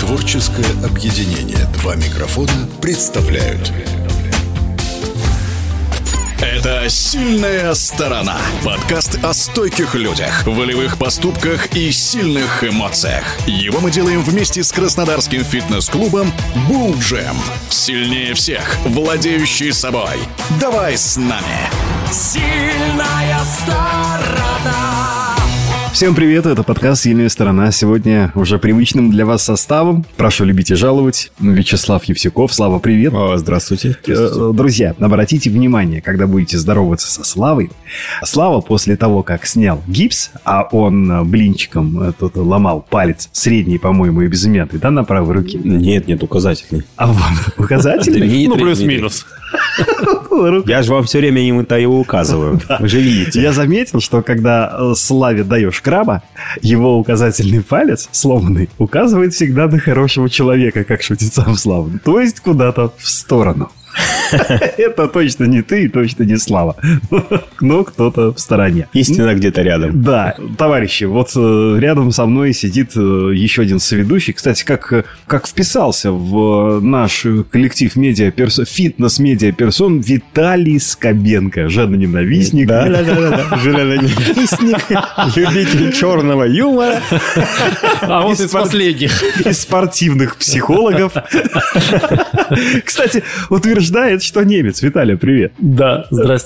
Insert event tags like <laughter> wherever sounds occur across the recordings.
Творческое объединение. «Два микрофона» представляют. Это «Сильная сторона» Подкаст о стойких людях, волевых поступках и сильных эмоциях. Его мы делаем вместе с краснодарским фитнес-клубом «Булджем» Сильнее всех, владеющий собой. Давай с нами! Сильная сторона. Всем привет, это подкаст «Сильная сторона». Сегодня уже привычным для вас составом. Прошу любить и жаловать. Вячеслав Евсюков. Слава, привет. О, здравствуйте. Э, Друзья, обратите внимание, когда будете здороваться со Славой. Слава после того, как снял гипс, а он э, блинчиком э, тут ломал палец средний, по-моему, и безымянный, да, на правой руке? Нет, нет, указательный. А вот указательный? Ну, плюс-минус. Я же вам все время им это и указываю. Вы же видите. Я заметил, что когда э, Славе даешь краба, его указательный палец, сломанный, указывает всегда на хорошего человека, как шутит сам Слава. То есть куда-то в сторону. Это точно не ты, и точно не Слава. Но кто-то в стороне. Истина где-то рядом. Да, товарищи, вот э, рядом со мной сидит э, еще один соведущий. Кстати, как, э, как вписался в наш коллектив медиа фитнес-медиа персон Виталий Скобенко, жадно-ненавистник. Да, да, да. Железоненавистник, любитель черного юмора. А вот Из последних. из спортивных психологов. Кстати, утверждает, что немец. Виталий, привет. Да, <laughs> Слава,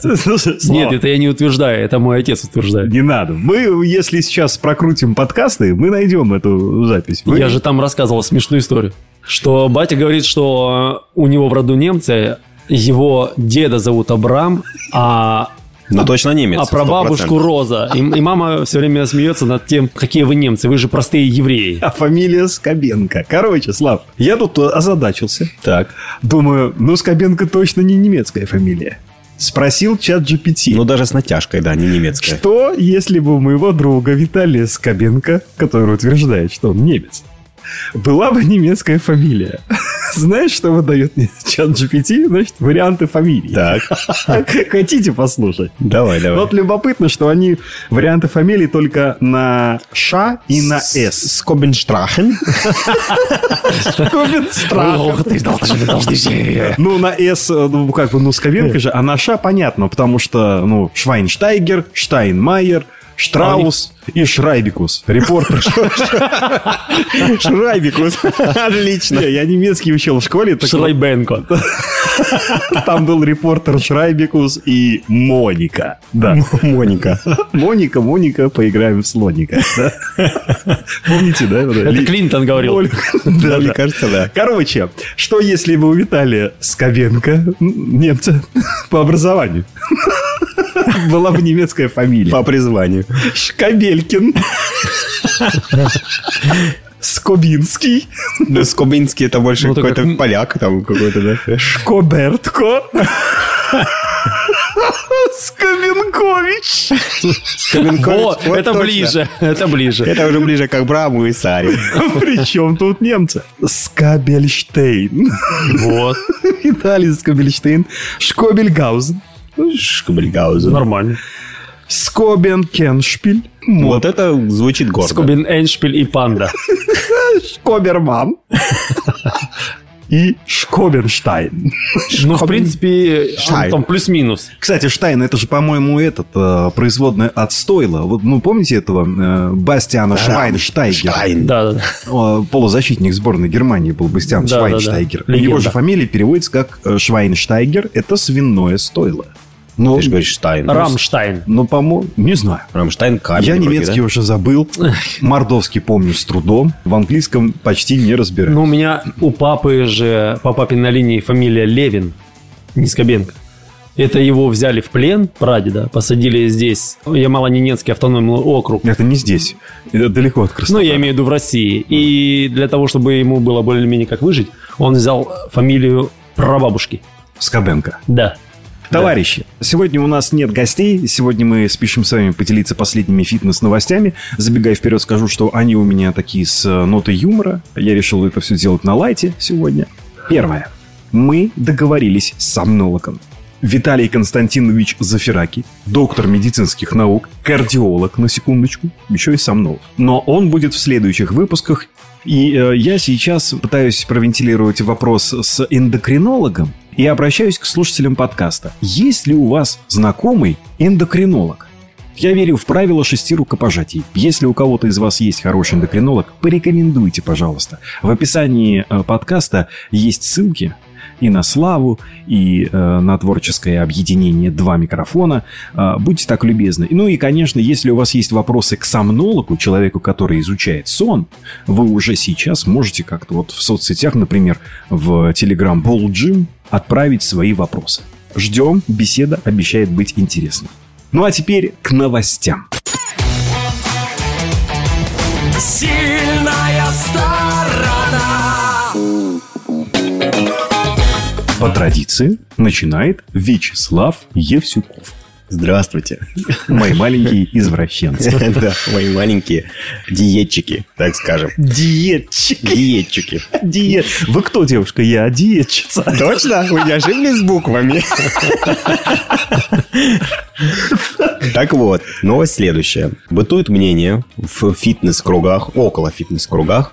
Нет, это я не утверждаю, это мой отец утверждает. не надо. Мы, если сейчас прокрутим подкасты, мы найдем эту запись. Вы- Я же там рассказывал смешную историю. Что батя говорит, что у него в роду немцы, его деда зовут Абрам, а, Ну, точно немец. а прабабушку 100%. Роза. И, и мама все время смеется над тем, какие вы немцы, вы же простые евреи. А фамилия Скобенко. Короче, Слав, я тут озадачился. Так. Думаю, ну Скобенко точно не немецкая фамилия. Спросил чат GPT. Ну, даже с натяжкой, да, не немецкая. Что, если бы у моего друга Виталия Скобенко, который утверждает, что он немец, была бы немецкая фамилия? <laughs> Знаешь, что выдает мне чат GPT? Значит, варианты фамилий. Так, Хотите послушать? давай, давай. Вот любопытно, что они варианты фамилий только на Ш и на С. Скобенштрахен. Должны Ну, на С, ну, как бы, ну, Скобенко же, а на Ш понятно, потому что, ну, Швайнштайгер, Штайнмайер, Штраус и Шрайбикус. Репортер. Шрайбикус. Отлично. Я немецкий учил в школе, Шрайбенко. там был репортер Шрайбикус и Моника. Да. Моника. Моника, Моника, поиграем в слоника. Помните, да? Это Ли- Клинтон говорил. Да, Мне кажется, да. Короче, что если бы у Виталия Скобенко, немца по образованию, <laughs> была бы немецкая фамилия? По призванию. Шкабелькин. Скобинский. Ну, Скобинский это больше Ну, какой-то как- поляк там какой-то, да? Шкобертко. <laughs> Скобенкович. Скобенкович. Вот, Вот это точно. ближе, это ближе. Это уже ближе к Абраму и Саре. <laughs> Причем тут немцы? Скабельштейн. Вот, Виталий Скабельштейн. Шкобельгаузен. Шкобельгаузен. нормально. Скобенкеншпиль. Вот это звучит гордо. Скобин Эндшпиль и Панда. Шкоберман. И Шкоберштайн. Ну, в принципе, Штайн. там плюс-минус. Кстати, Штайн, это же, по-моему, этот э, производный от Стойла. Вот, ну, помните этого э, Бастиана Швайнштайгера? Штайн. Да, да, да. Полузащитник сборной Германии был Бастиан Да, да, да. Швайнштайгер. Легенда. Его же фамилия переводится как э, Швайнштайгер. Это свиное стойло. Ну, Ты же говоришь Штайн. Рамштайн. ну, по-моему, не знаю. Рамштайн камень. Я вроде, немецкий да? уже забыл. Мордовский помню с трудом. В английском почти не разбираюсь. Ну, у меня у папы же, по папиной линии фамилия Левин, не Скобенко. Это его взяли в плен, прадеда, посадили здесь, Ямало-Ненецкий автономный округ. Это не здесь. Это далеко от Ну, Краснодара. я имею в виду в России. И для того, чтобы ему было более-менее как выжить, он взял фамилию прабабушки. Скобенко. Да. Товарищи, сегодня у нас нет гостей. Сегодня мы спешим с вами поделиться последними фитнес-новостями. Забегая вперед, скажу, что они у меня такие с э, нотой юмора. Я решил это все делать на лайте сегодня. Первое. Мы договорились с сомнологом. Виталий Константинович Зафираки, доктор медицинских наук, кардиолог, на секундочку, еще и сомнолог. Но он будет в следующих выпусках. И э, я сейчас пытаюсь провентилировать вопрос с эндокринологом и обращаюсь к слушателям подкаста. Есть ли у вас знакомый эндокринолог? Я верю в правило шести рукопожатий. Если у кого-то из вас есть хороший эндокринолог, порекомендуйте, пожалуйста. В описании э, подкаста есть ссылки и на Славу, и э, на творческое объединение «Два микрофона». Э, будьте так любезны. Ну и, конечно, если у вас есть вопросы к сомнологу, человеку, который изучает сон, вы уже сейчас можете как-то вот в соцсетях, например, в Telegram Ball Gym отправить свои вопросы. Ждем, беседа обещает быть интересной. Ну а теперь к новостям. Сильная сторона. По традиции начинает Вячеслав Евсюков. Здравствуйте. Мои маленькие извращенцы. Да, мои маленькие диетчики, так скажем. Диетчик. Диетчики. Диет. Вы кто, девушка? Я диетчица. Точно? Вы не ошиблись с буквами? Так вот, новость следующая. Бытует мнение в фитнес-кругах, около фитнес-кругах,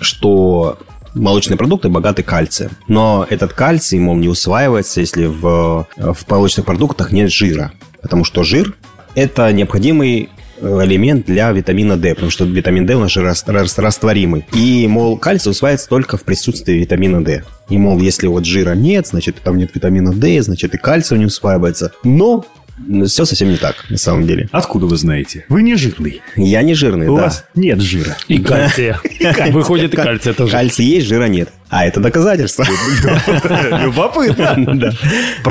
что молочные продукты богаты кальцием. Но этот кальций, мол, не усваивается, если в, в молочных продуктах нет жира. Потому что жир – это необходимый элемент для витамина D, потому что витамин D у нас же рас- рас- растворимый. И, мол, кальций усваивается только в присутствии витамина D. И, мол, если вот жира нет, значит, там нет витамина D, значит, и кальций не усваивается. Но все совсем не так, на самом деле. Откуда вы знаете? Вы не жирный. Я не жирный, У да. вас нет жира. И кальция. <laughs> Выходит и кальция тоже. Кальций есть, жира нет. А это доказательство. <laughs> Любопытно.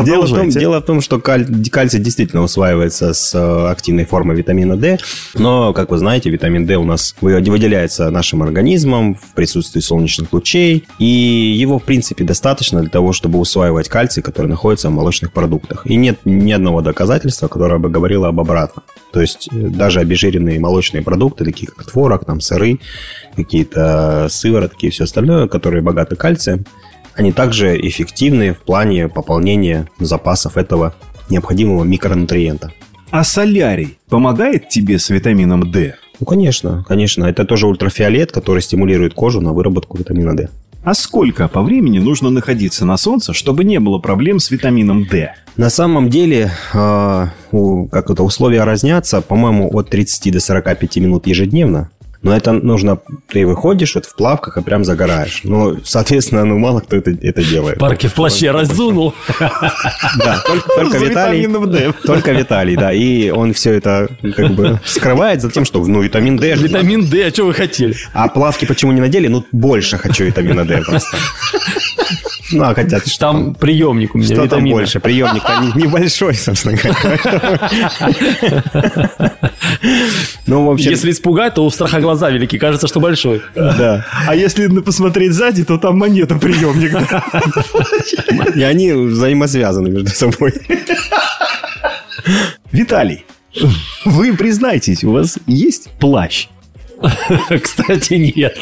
Дело в, том, дело в том, что каль- кальций действительно усваивается с э, активной формой витамина D, но, как вы знаете, витамин D у нас вы- выделяется нашим организмом в присутствии солнечных лучей, и его, в принципе, достаточно для того, чтобы усваивать кальций, который находится в молочных продуктах. И нет ни одного доказательства, которое бы говорило об обратном. То есть э, даже обезжиренные молочные продукты, такие как творог, там, сыры, какие-то сыворотки и все остальное, которые богаты кальцием, они также эффективны в плане пополнения запасов этого необходимого микронутриента. А солярий помогает тебе с витамином D? Ну, конечно, конечно. Это тоже ультрафиолет, который стимулирует кожу на выработку витамина D. А сколько по времени нужно находиться на солнце, чтобы не было проблем с витамином D? На самом деле, э, у- как это, условия разнятся, по-моему, от 30 до 45 минут ежедневно. Но это нужно, ты выходишь вот в плавках и прям загораешь. Ну, соответственно, ну, мало кто это, это делает. Парки в плаще разунул. Да, только, Виталий. Только Виталий, да. И он все это как бы скрывает за тем, что ну витамин D. же. Витамин D, а что вы хотели? А плавки почему не надели? Ну, больше хочу витамина D просто. Ну, а хотят что Там приемник у меня Что там витамина. больше? Приемник-то не- небольшой, собственно говоря. <laughs> Ну, в общем, Если испугать, то у страха глаза велики. Кажется, что большой. да. А если посмотреть сзади, то там монета приемник. И они взаимосвязаны между собой. Виталий, вы признайтесь, у вас есть плащ? <laughs> Кстати, нет.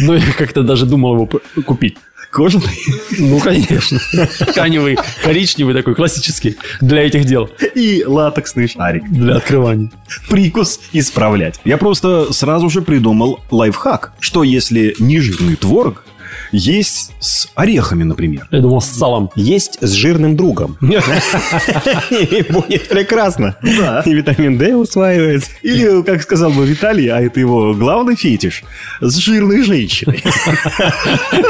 Ну, я как-то даже думал его купить. Кожаный? Ну, конечно. Тканевый, коричневый такой, классический. Для этих дел. И латексный шарик. Для открывания. Прикус исправлять. Я просто сразу же придумал лайфхак. Что если нежирный творог есть с орехами, например? Я думал, с салом. Есть с жирным другом. <laughs> И будет прекрасно. И витамин D усваивается. Или, как сказал бы Виталий, а это его главный фетиш, с жирной женщиной.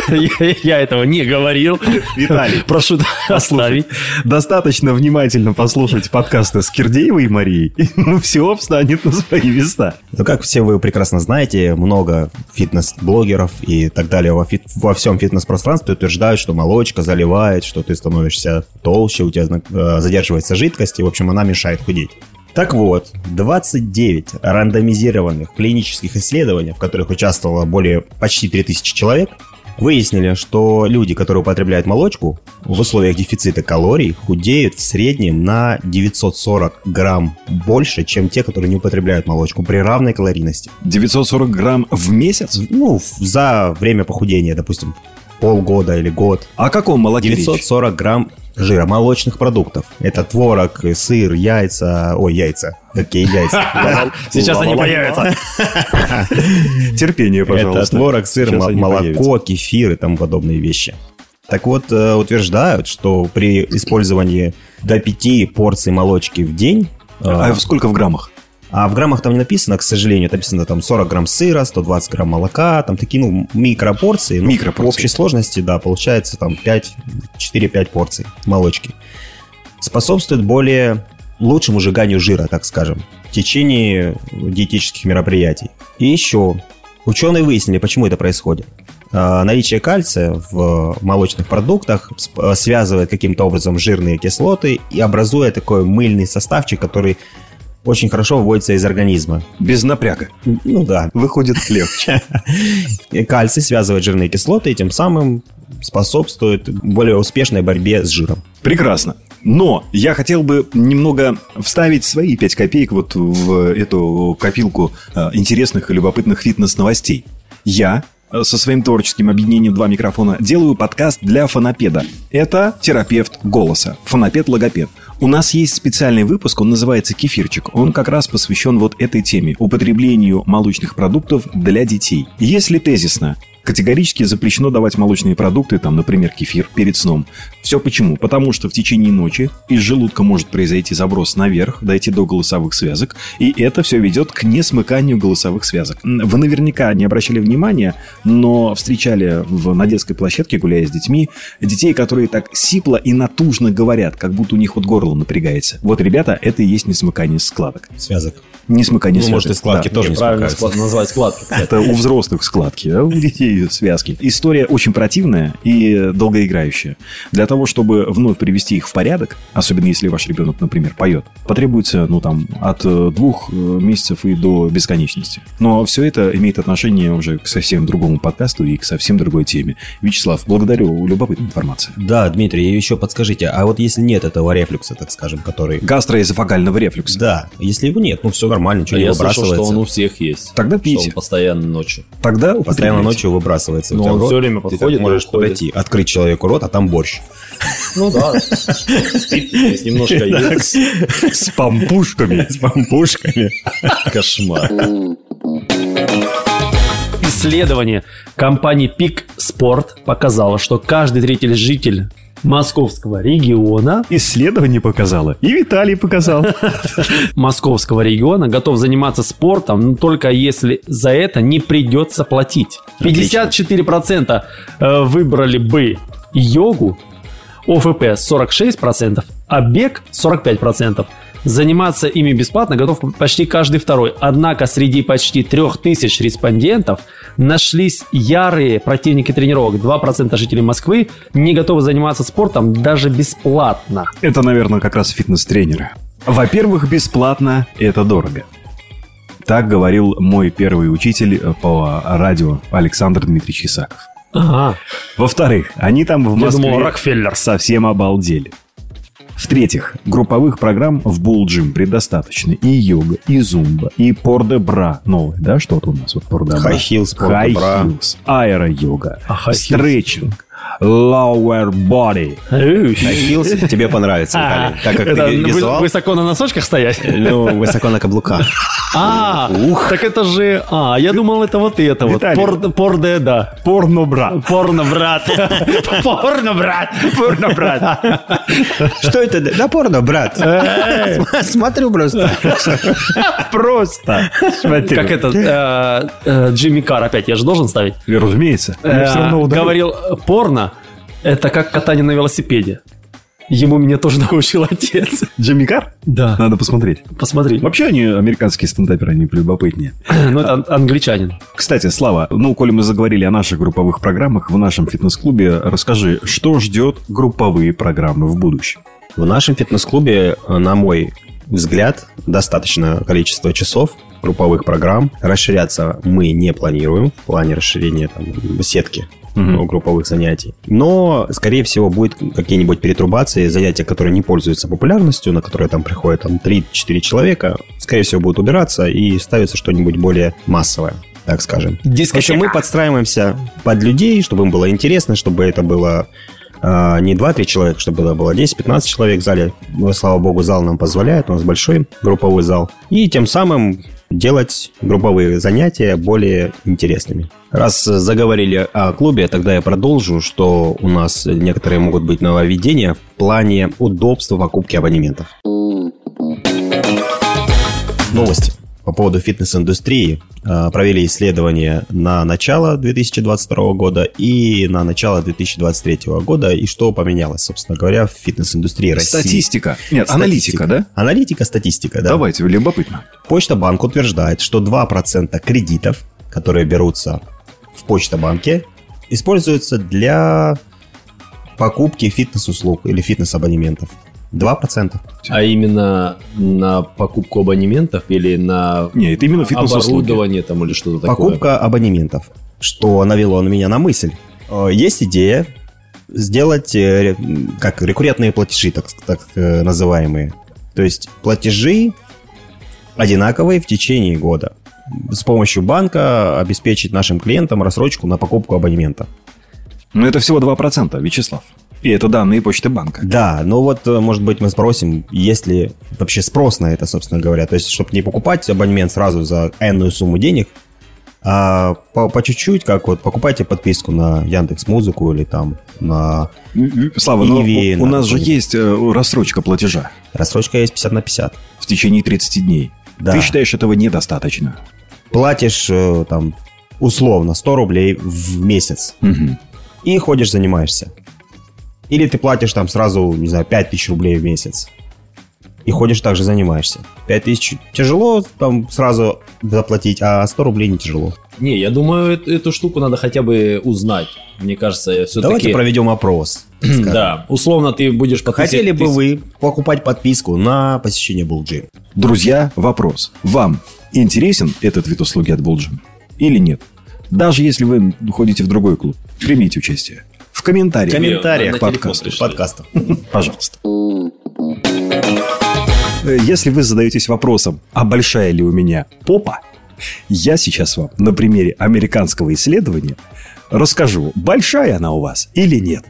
<laughs> Я этого не говорил. Виталий, Прошу оставить. достаточно внимательно послушать подкасты с Кирдеевой и Марией, и ну, все встанет на свои места. Ну, как все вы прекрасно знаете, много фитнес-блогеров и так далее во, фит- во всем фитнес-пространстве утверждают, что молочка заливает, что ты становишься толще, у тебя э, задерживается жидкость, и, в общем, она мешает худеть. Так вот, 29 рандомизированных клинических исследований, в которых участвовало более почти 3000 человек, выяснили, что люди, которые употребляют молочку в условиях дефицита калорий, худеют в среднем на 940 грамм больше, чем те, которые не употребляют молочку при равной калорийности. 940 грамм в месяц? Ну, за время похудения, допустим. Полгода или год. О каком молоке речь? 940 грамм жира молочных продуктов. Это творог, сыр, яйца. Ой, яйца. Какие яйца? <laughs> Сейчас они появятся. <laughs> Терпение, пожалуйста. Это творог, сыр, молоко, кефир и тому подобные вещи. Так вот, э, утверждают, что при использовании до 5 порций молочки в день, А сколько в граммах? А в граммах там не написано, к сожалению, там написано там 40 грамм сыра, 120 грамм молока, там такие, ну, микропорции. Ну, Микропорции. В общей сложности, да, получается там 5, 4-5 порций молочки. Способствует более лучшему сжиганию жира, так скажем, в течение диетических мероприятий. И еще, ученые выяснили, почему это происходит. А, Наличие кальция в молочных продуктах связывает каким-то образом жирные кислоты и образуя такой мыльный составчик, который очень хорошо выводится из организма. Без напряга. Ну да. Выходит легче. <laughs> Кальций связывает жирные кислоты и тем самым способствует более успешной борьбе с жиром. Прекрасно. Но я хотел бы немного вставить свои 5 копеек вот в эту копилку э, интересных и любопытных фитнес-новостей. Я э, со своим творческим объединением «Два микрофона» делаю подкаст для фонопеда. Это терапевт голоса, фонопед-логопед. У нас есть специальный выпуск, он называется «Кефирчик». Он как раз посвящен вот этой теме – употреблению молочных продуктов для детей. Если тезисно, Категорически запрещено давать молочные продукты, там, например, кефир, перед сном. Все почему? Потому что в течение ночи из желудка может произойти заброс наверх, дойти до голосовых связок, и это все ведет к несмыканию голосовых связок. Вы наверняка не обращали внимания, но встречали в, на детской площадке, гуляя с детьми, детей, которые так сипло и натужно говорят, как будто у них вот горло напрягается. Вот, ребята, это и есть несмыкание складок. Связок. Несмыкание Ну, связок. может, и складки Да. тоже не Правильно смыкаются. склад- назвать складки. Это у взрослых складки, а у детей связки. История очень противная и долгоиграющая. Для того, чтобы вновь привести их в порядок, особенно если ваш ребенок, например, поет, потребуется, ну, там, от э, двух э, месяцев и до бесконечности. Но все это имеет отношение уже к совсем другому подкасту и к совсем другой теме. Вячеслав, благодарю, любопытная информация. Да, Дмитрий, еще подскажите, а вот если нет этого рефлюкса, так скажем, который... Гастроэзофагального рефлюкса. Да, если его нет, ну все нормально, ничего А не я слышал, выбрасывается. что он у всех есть. Тогда Что пейте. он постоянно ночью. Тогда Постоянно ночью выбрасывается. Ну, у тебя он рот, всё время ты подходит и можешь уходит. подойти, открыть человеку рот, а там борщ. Ну да. Спит, немножко есть. С пампушками. <laughs> С пампушками. Кошмар. Исследование компании Peak Sport показало, что каждый третий житель московского региона Исследование показало. И Виталий показал. <laughs> московского региона готов заниматься спортом, но только если за это не придется платить. 54% э, выбрали бы йогу, ОФП 46%, а бег 45%. Заниматься ими бесплатно готов почти каждый второй. Однако среди почти 3000 респондентов нашлись ярые противники тренировок. 2% жителей Москвы не готовы заниматься спортом даже бесплатно. Это, наверное, как раз фитнес-тренеры. Во-первых, бесплатно – это дорого. Так говорил мой первый учитель по радио Александр Дмитриевич Исаков. Ага. Во-вторых, они там в Я Москве думал, Рокфеллер. совсем обалдели. В-третьих, групповых программ в Булджим предостаточно. И йога, и зумба, и порде-бра. Новое, да, что-то у нас вот порде-бра. High heels, порде-бра. High-heels, аэро-йога, А high heels? стретчинг, lower body. Хилс тебе понравится, Виталий. Так как это ты визуал, высоко на носочках стоять? ну, высоко на каблуках. А, так это же... А, я думал, это вот это вот. Виталий. Пор- Порде, да. Порно-бра. Порно, брат. <laughs> Порно, брат. Порно, брат. Что это? Да порно, брат. См- Смотрю просто. Просто. Как это? э, э, Джимми Карр опять, я же должен ставить. Разумеется. Э. Говорил, э, порно – это как катание на велосипеде. Ему меня тоже <laughs> научил отец. Джимми Карр? Да. Надо посмотреть. Посмотри. Вообще они, американские стендаперы, они любопытнее. <clears throat> Ну, это ан- англичанин. Кстати, Слава, ну, коли мы заговорили о наших групповых программах в нашем фитнес-клубе, расскажи, что ждет групповые программы в будущем? В нашем фитнес-клубе, на мой взгляд, достаточно количество часов групповых программ. Расширяться мы не планируем в плане расширения там, сетки Ну, групповых занятий. Но, скорее всего, будет какие-нибудь перетрубации, занятия, которые не пользуются популярностью, на которые там приходят там, 3-4 человека, скорее всего, будут убираться и ставится что-нибудь более массовое. так скажем. Дискотека. В общем, мы подстраиваемся под людей, чтобы им было интересно, чтобы это было не 2-3 человека, чтобы это было 10-15 человек в зале. Слава богу, зал нам позволяет, у нас большой групповой зал. И тем самым делать групповые занятия более интересными. Раз заговорили о клубе, тогда я продолжу, что у нас некоторые могут быть нововведения в плане удобства покупки абонементов. Новости по поводу фитнес-индустрии. А, Провели исследование на начало 2022 года и на начало 2023 года. И что поменялось, собственно говоря, в фитнес-индустрии России? Статистика. Нет, Статистика. аналитика, да? Аналитика, статистика, да. Давайте, любопытно. Почта банк утверждает, что 2% кредитов, которые берутся в Почта-банке, используются для покупки фитнес-услуг или фитнес-абонементов. 2%. А именно на покупку абонементов или на Не, это именно оборудование там или что-то такое? Покупка абонементов. Что навело на меня на мысль. Э, Есть идея сделать э, как рекуррентные платежи, так, так э, называемые. То есть платежи одинаковые в течение года. С помощью банка обеспечить нашим клиентам рассрочку на покупку абонемента. Но это всего 2%, Вячеслав. И это данные почты банка. Да, но вот, э, может быть, мы спросим, есть ли вообще спрос на это, собственно говоря. То есть, чтобы не покупать абонемент сразу за энную сумму денег, а по, по чуть-чуть, как вот покупайте подписку на Яндекс Музыку или там на Слава, И но не у, у нас же есть э, рассрочка платежа рассрочка есть 50 на 50. в течение 30 дней. Да. Ты считаешь, этого недостаточно? Платишь э, там условно 100 рублей в месяц Мгм. и ходишь, занимаешься. Или ты платишь там сразу, не знаю, 5000 рублей в месяц и ходишь также занимаешься. 5000 тяжело там сразу заплатить, а 100 рублей не тяжело. Не, я думаю, эт- эту штуку надо хотя бы узнать. Мне кажется, все-таки... Давайте проведем опрос. <clears throat> Да, условно ты будешь подписывать- Хотели бы ты- вы покупать подписку на посещение Булджи? Друзья, вопрос. Вам интересен этот вид услуги от Булджин? Или нет? Даже если вы ходите в другой клуб, примите участие. В комментариях. В комментариях на- на телефон подкаста. Подкаста. <laughs> Пожалуйста. Э, Если вы задаетесь вопросом, а большая ли у меня попа, я сейчас вам на примере американского исследования расскажу, большая она у вас или нет.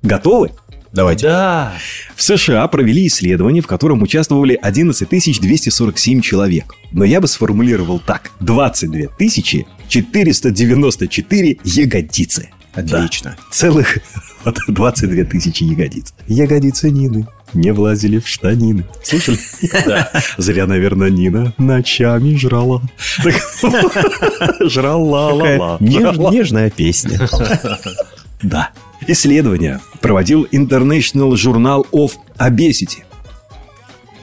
Готовы? Давайте. Да. В США провели исследование, в котором участвовали 11 247 человек. Но я бы сформулировал так. 22 494 ягодицы. Отлично. Да, целых <laughs> вот 22 тысячи ягодиц. Ягодицы Нины не влазили в штанины. Слышали? <laughs> Зря, наверное, Нина ночами жрала. Жрала, нежная песня. <laughs> Да. Исследование проводил International Journal of Obesity.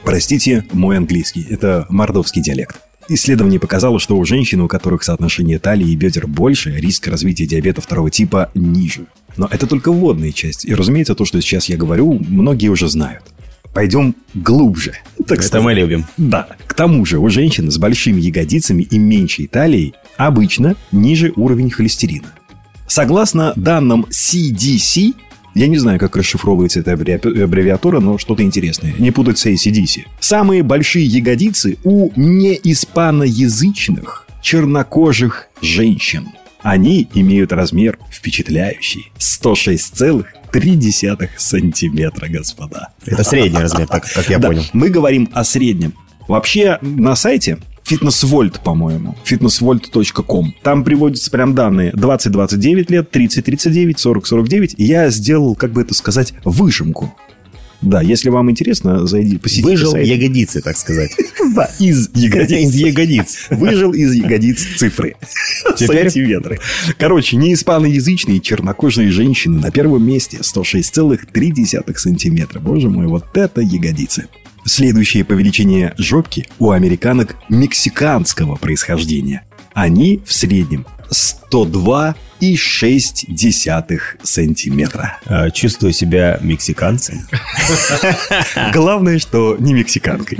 Простите, мой английский. Это мордовский диалект. Исследование показало, что у женщин, у которых соотношение талии и бедер больше, риск развития диабета второго типа ниже. Но это только вводная часть. И, разумеется, то, что сейчас я говорю, многие уже знают. Пойдем глубже. Так Это сказать. мы любим. Да. К тому же у женщин с большими ягодицами и меньшей талией обычно ниже уровень холестерина. Согласно данным CDC, я не знаю, как расшифровывается эта аббреви- аббревиатура, но что-то интересное. Не путать с ACDC. Самые большие ягодицы у неиспаноязычных чернокожих женщин. Они имеют размер впечатляющий 106,3 сантиметра, господа. Это средний размер, так как я Да, понял. Мы говорим о среднем. Вообще на сайте фитнесвольт, по-моему, fitnessvolt.com. Там приводятся прям данные 20-29 лет, 30-39, 40-49. И я сделал, как бы это сказать, выжимку. Да, если вам интересно, зайди, посетите Выжил сайт. ягодицы, так сказать. <laughs> Да, из ягодиц. Из ягодиц. Выжил из ягодиц цифры. <laughs> Сантиметры. Короче, неиспаноязычные чернокожие женщины на первом месте 106,3 сантиметра. Боже мой, вот это ягодицы. Следующее по величине жопки у американок мексиканского происхождения. Они в среднем 2,6 сантиметра. А, Чувствую себя мексиканцем. <laughs> Главное, что не мексиканкой.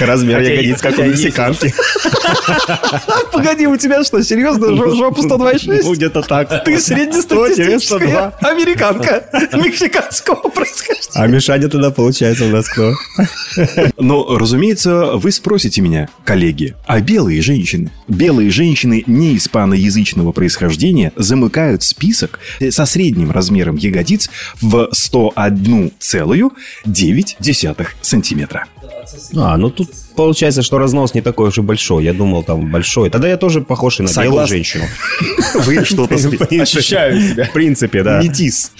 Размер ягодиц, как у мексиканки. <laughs> Погоди, у тебя что, серьезно, жопа 126? Ну, где-то так. Ты среднестатистическая 102. американка <laughs> мексиканского происхождения. А Мишаня тогда получается у нас кто? Но, разумеется, вы спросите меня, коллеги, а белые женщины? Белые женщины не испаноязычного происхождения замыкают список со средним размером ягодиц в 101,9 сантиметра. А, ну тут получается, что разнос не такой уж и большой. Я думал, там большой. Тогда я тоже похож и на белую Согласен. женщину. <laughs> Вы что-то Ощущаю себя. В принципе, да. Метис.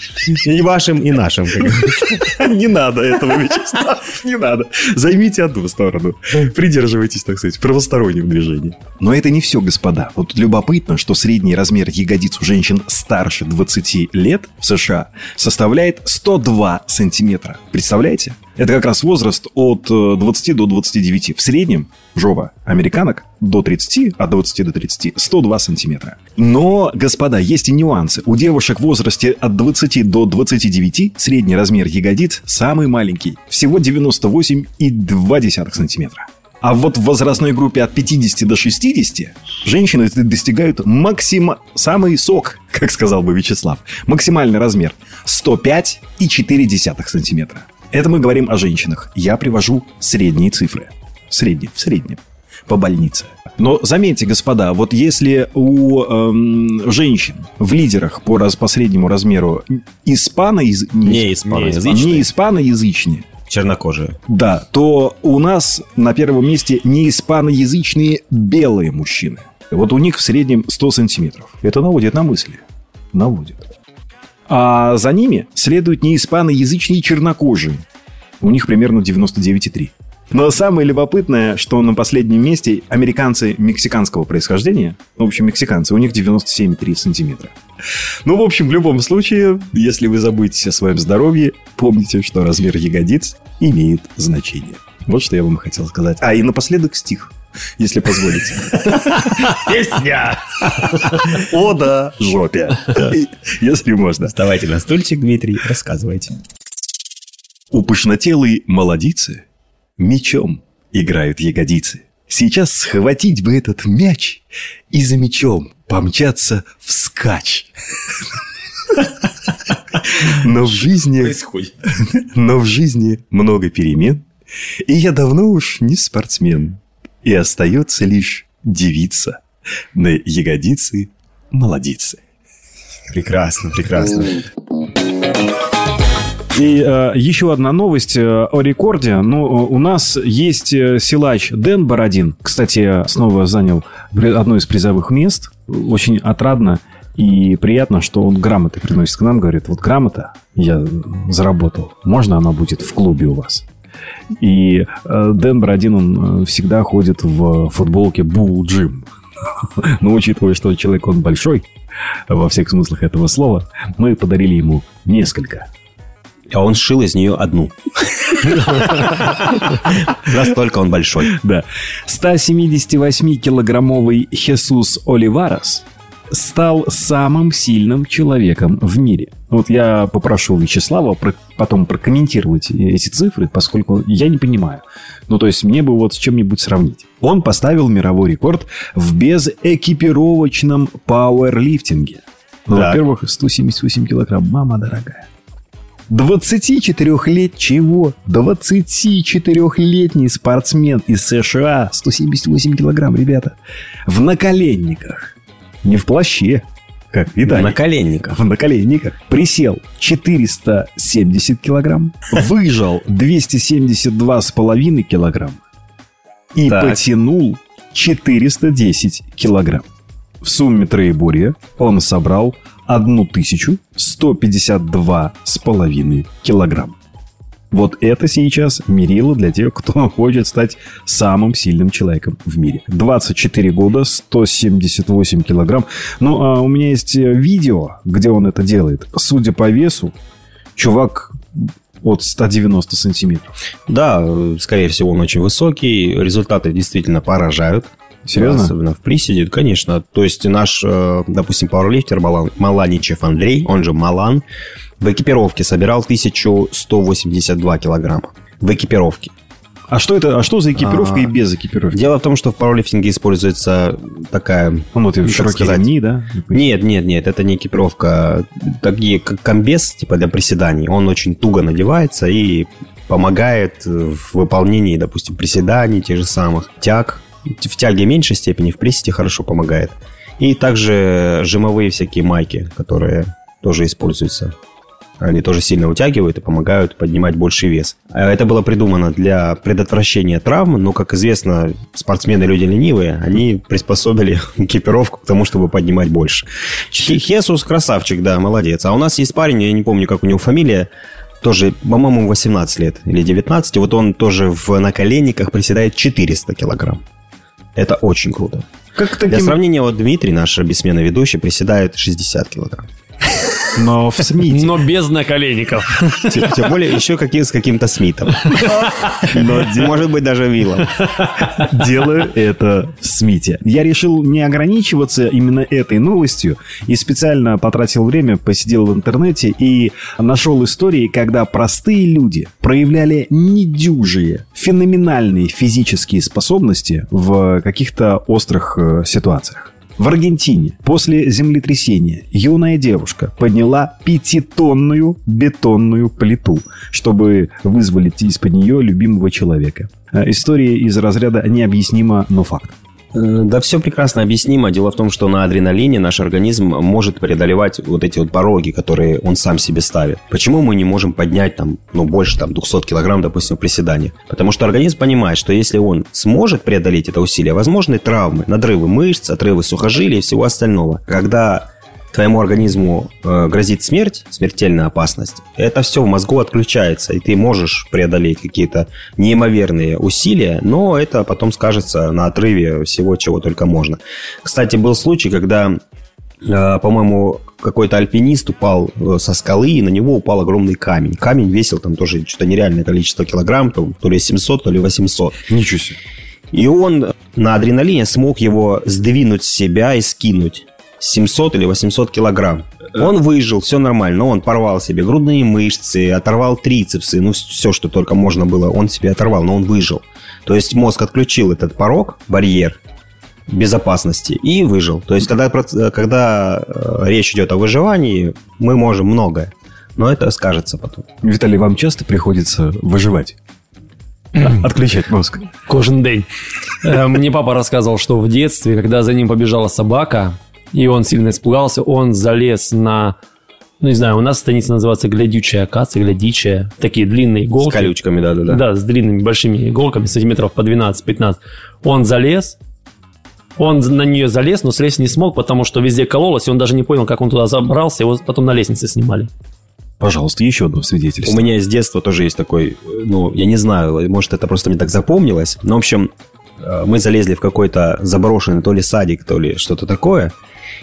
И вашим, и нашим. <laughs> Не надо этого, Вячеслав, не надо. Займите одну сторону. Придерживайтесь, так сказать, правосторонним движением. Но это не все, господа. Вот любопытно, что средний размер ягодиц у женщин старше 20 лет в США составляет 102 сантиметра. Представляете? Это как раз возраст от э, 20 до 29. В среднем жопа американок до 30, от 20 до 30, 102 сантиметра. Но, господа, есть и нюансы. У девушек в возрасте от 20 до 29 средний размер ягодиц самый маленький. Всего 98,2 сантиметра. А вот в возрастной группе от 50 до 60 женщины достигают максима... самый сок, как сказал бы Вячеслав. Максимальный размер 105,4 сантиметра. Это мы говорим о женщинах. Я привожу средние цифры. В среднем, в среднем. По больнице. Но заметьте, господа, вот если у эм, женщин в лидерах по, раз, по среднему размеру испано... Не испаноязычные. Не испаноязычные, Чернокожие. да, то у нас на первом месте не испаноязычные белые мужчины. Вот у них в среднем 100 сантиметров. Это наводит на мысли. Наводит. А за ними следуют не испаноязычные чернокожие. У них примерно 99,3. Но самое любопытное, что на последнем месте американцы мексиканского происхождения, ну, в общем, мексиканцы, у них 97,3 сантиметра. Ну, в общем, в любом случае, если вы забудете о своем здоровье, помните, что размер ягодиц имеет значение. Вот что я вам хотел сказать. А и напоследок стих, если позволите. Песня! О да, жопе. Если можно. Вставайте на стульчик, Дмитрий, рассказывайте. У пышнотелой молодицы мечом играют ягодицы. Сейчас схватить бы этот мяч и за мечом помчаться вскачь. Но в жизни... Но в жизни много перемен, и я давно уж не спортсмен. И остается лишь девица на ягодицы молодицы. Прекрасно, прекрасно. И э, еще одна новость э, о рекорде. Ну, э, у нас есть э, силач Дэн Бородин. Кстати, снова занял одно из призовых мест. Очень отрадно и приятно, что он грамоты приносит к нам. Говорит, вот грамота я заработал. Можно она будет в клубе у вас? И э, Дэн Бородин, он э, всегда ходит в футболке Bull Джим. <laughs> Но учитывая, что человек он большой, во всех смыслах этого слова, мы подарили ему несколько. А он сшил из нее одну. Настолько он большой. Да. 178-килограммовый Хесус Оливарес стал самым сильным человеком в мире. Вот я попрошу Вячеслава про- потом прокомментировать эти цифры, поскольку я не понимаю. Ну, то есть мне бы вот с чем-нибудь сравнить. Он поставил мировой рекорд в безэкипировочном пауэрлифтинге. Ну, во-первых, 178 килограмм. Мама дорогая. 24 лет чего? 24-летний спортсмен из США, 178 килограмм, ребята, в наколенниках, не в плаще, как Виталий. На коленниках. В наколенниках. Присел 470 килограмм, <laughs> выжал 272,5 килограмм и Так. потянул 410 килограмм. В сумме троеборья он собрал 1152,5 килограмм. Вот это сейчас мерило для тех, кто <laughs> хочет стать самым сильным человеком в мире. 24 года, 178 килограмм. Ну, а у меня есть э, видео, где он это делает. Судя по весу, чувак от 190 сантиметров. Да, скорее всего, он очень высокий. Результаты действительно поражают. Серьезно? Особенно в приседе, конечно. То есть наш, э, допустим, пауэрлифтер Малан- Маланичев Андрей, он же Малан, в экипировке собирал 1182 килограмма. В экипировке. А что это? А что за экипировка А. и без экипировки? Дело в том, что в пауэрлифтинге используется такая... Ну, вот как широкие сказать? ремни, да? Нет, нет, нет, это не экипировка. Такие как комбез, типа для приседаний. Он очень туго надевается и помогает в выполнении, допустим, приседаний, тех же самых тяг. В тяге меньшей степени, в приседе хорошо помогает. И также жимовые всякие майки, которые тоже используются. Они тоже сильно утягивают и помогают поднимать больший вес. А Это было придумано для предотвращения травм, но, как известно, спортсмены люди ленивые, они приспособили <laughs> экипировку к тому, чтобы поднимать больше. Хе- Хесус красавчик, да, молодец. А у нас есть парень, я не помню, как у него фамилия, тоже, по-моему, 18 лет или 19. Вот он тоже в наколенниках приседает 400 килограмм. Это очень круто. Как Для таким... сравнения, вот Дмитрий, наш бессменный ведущий, приседает 60 килограмм. Но в СМИ. Но без наколенников. Тем тем более еще какие, с каким-то Смитом. Но Может быть, даже Виллом. делаю это в СМИте. Я решил не ограничиваться именно этой новостью и специально потратил время, посидел в интернете и нашел истории, когда простые люди проявляли недюжие, феноменальные физические способности в каких-то острых э, ситуациях. В Аргентине после землетрясения юная девушка подняла пятитонную бетонную плиту, чтобы вызволить из-под нее любимого человека. Э, История из разряда необъяснимо, но факт. Э, Да все прекрасно объяснимо. Дело в том, что на адреналине наш организм может преодолевать вот эти вот пороги, которые он сам себе ставит. Почему мы не можем поднять там, ну, больше там 200 килограмм, допустим, в приседании? Потому что организм понимает, что если он сможет преодолеть это усилие, возможны травмы, надрывы мышц, отрывы сухожилий и всего остального. Когда твоему организму э, грозит смерть, смертельная опасность, это все в мозгу отключается, и ты можешь преодолеть какие-то неимоверные усилия, но это потом скажется на отрыве всего, чего только можно. Кстати, был случай, когда, э, по-моему, какой-то альпинист упал э, со скалы, и на него упал огромный камень. Камень весил там тоже что-то нереальное количество килограмм, то, то ли 700, то ли 800. Ничего себе. И он на адреналине смог его сдвинуть с себя и скинуть. 700 или 800 килограмм. Он выжил, все нормально. Он порвал себе грудные мышцы, оторвал трицепсы, ну все, что только можно было, он себе оторвал, но он выжил. То есть мозг отключил этот порог, барьер безопасности и выжил. То есть когда, когда э, речь идет о выживании, мы можем многое. Но это скажется потом. Виталий, вам часто приходится выживать? Отключать мозг. Кожен день. Э, Мне папа рассказывал, что в детстве, когда за ним побежала собака, и он сильно испугался, он залез на... Ну, не знаю, у нас станица называется глядючая акация, глядичая. Такие длинные С иголки. колючками, да-да-да. Да, с длинными большими иголками, сантиметров по 12-15. Он залез, он на нее залез, но слезть не смог, потому что везде кололось, и он даже не понял, как он туда забрался, его потом на лестнице снимали. Пожалуйста, еще одно У свидетельство. меня с детства тоже есть такой, ну, я не знаю, может, это просто мне так запомнилось. Но, в общем, э, мы залезли в какой-то заброшенный то ли садик, то ли что-то такое.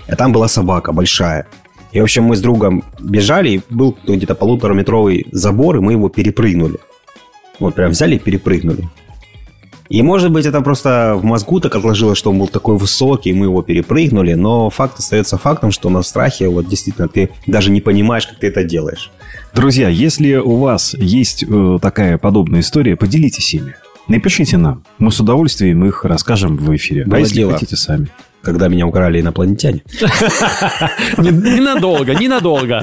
А там была собака большая. И, в общем, мы с другом бежали, и был где-то полутораметровый забор, и мы его перепрыгнули. Вот прям взяли и перепрыгнули. И, может быть, это просто в мозгу так отложилось, что он был такой высокий, и мы его перепрыгнули, но факт остается фактом, что на страхе вот действительно ты даже не понимаешь, как ты это делаешь. Друзья, если у вас есть э, такая подобная история, поделитесь ими. Напишите нам. Мы с удовольствием их расскажем в эфире. Было а если дело. хотите сами. Когда меня украли инопланетяне. Не- Ненадолго, ненадолго.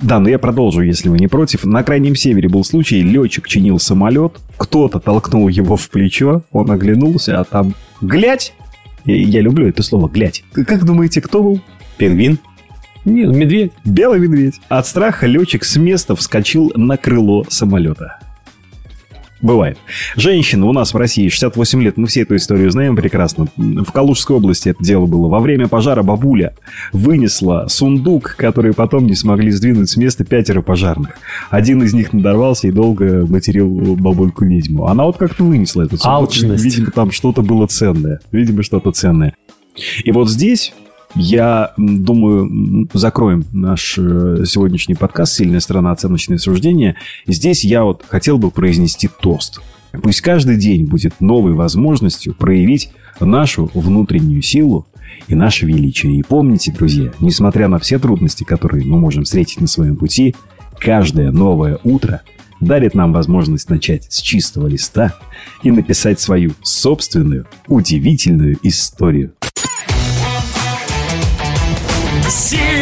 Да, но я продолжу, если вы не против. На Крайнем Севере был случай, летчик чинил самолет, кто-то толкнул его в плечо, он оглянулся, а там глядь. Я люблю это слово «глядь». Как думаете, кто был? Пингвин? Нет, медведь. Белый медведь. От страха летчик с места вскочил на крыло самолета. Бывает. Женщина у нас в России 68 лет, мы все эту историю знаем прекрасно. В Калужской области это дело было. Во время пожара бабуля вынесла сундук, который потом не смогли сдвинуть с места пятеро пожарных. Один из них надорвался и долго материл бабульку ведьму. Она вот как-то вынесла этот сундук. Алчность. Видимо, там что-то было ценное. Видимо, что-то ценное. И вот здесь я думаю, закроем наш э, сегодняшний подкаст «Сильная сторона. Оценочные суждения». Здесь я вот хотел бы произнести тост. Пусть каждый день будет новой возможностью проявить нашу внутреннюю силу и наше величие. И помните, друзья, несмотря на все трудности, которые мы можем встретить на своем пути, каждое новое утро дарит нам возможность начать с чистого листа и написать свою собственную удивительную историю. Сильная сталь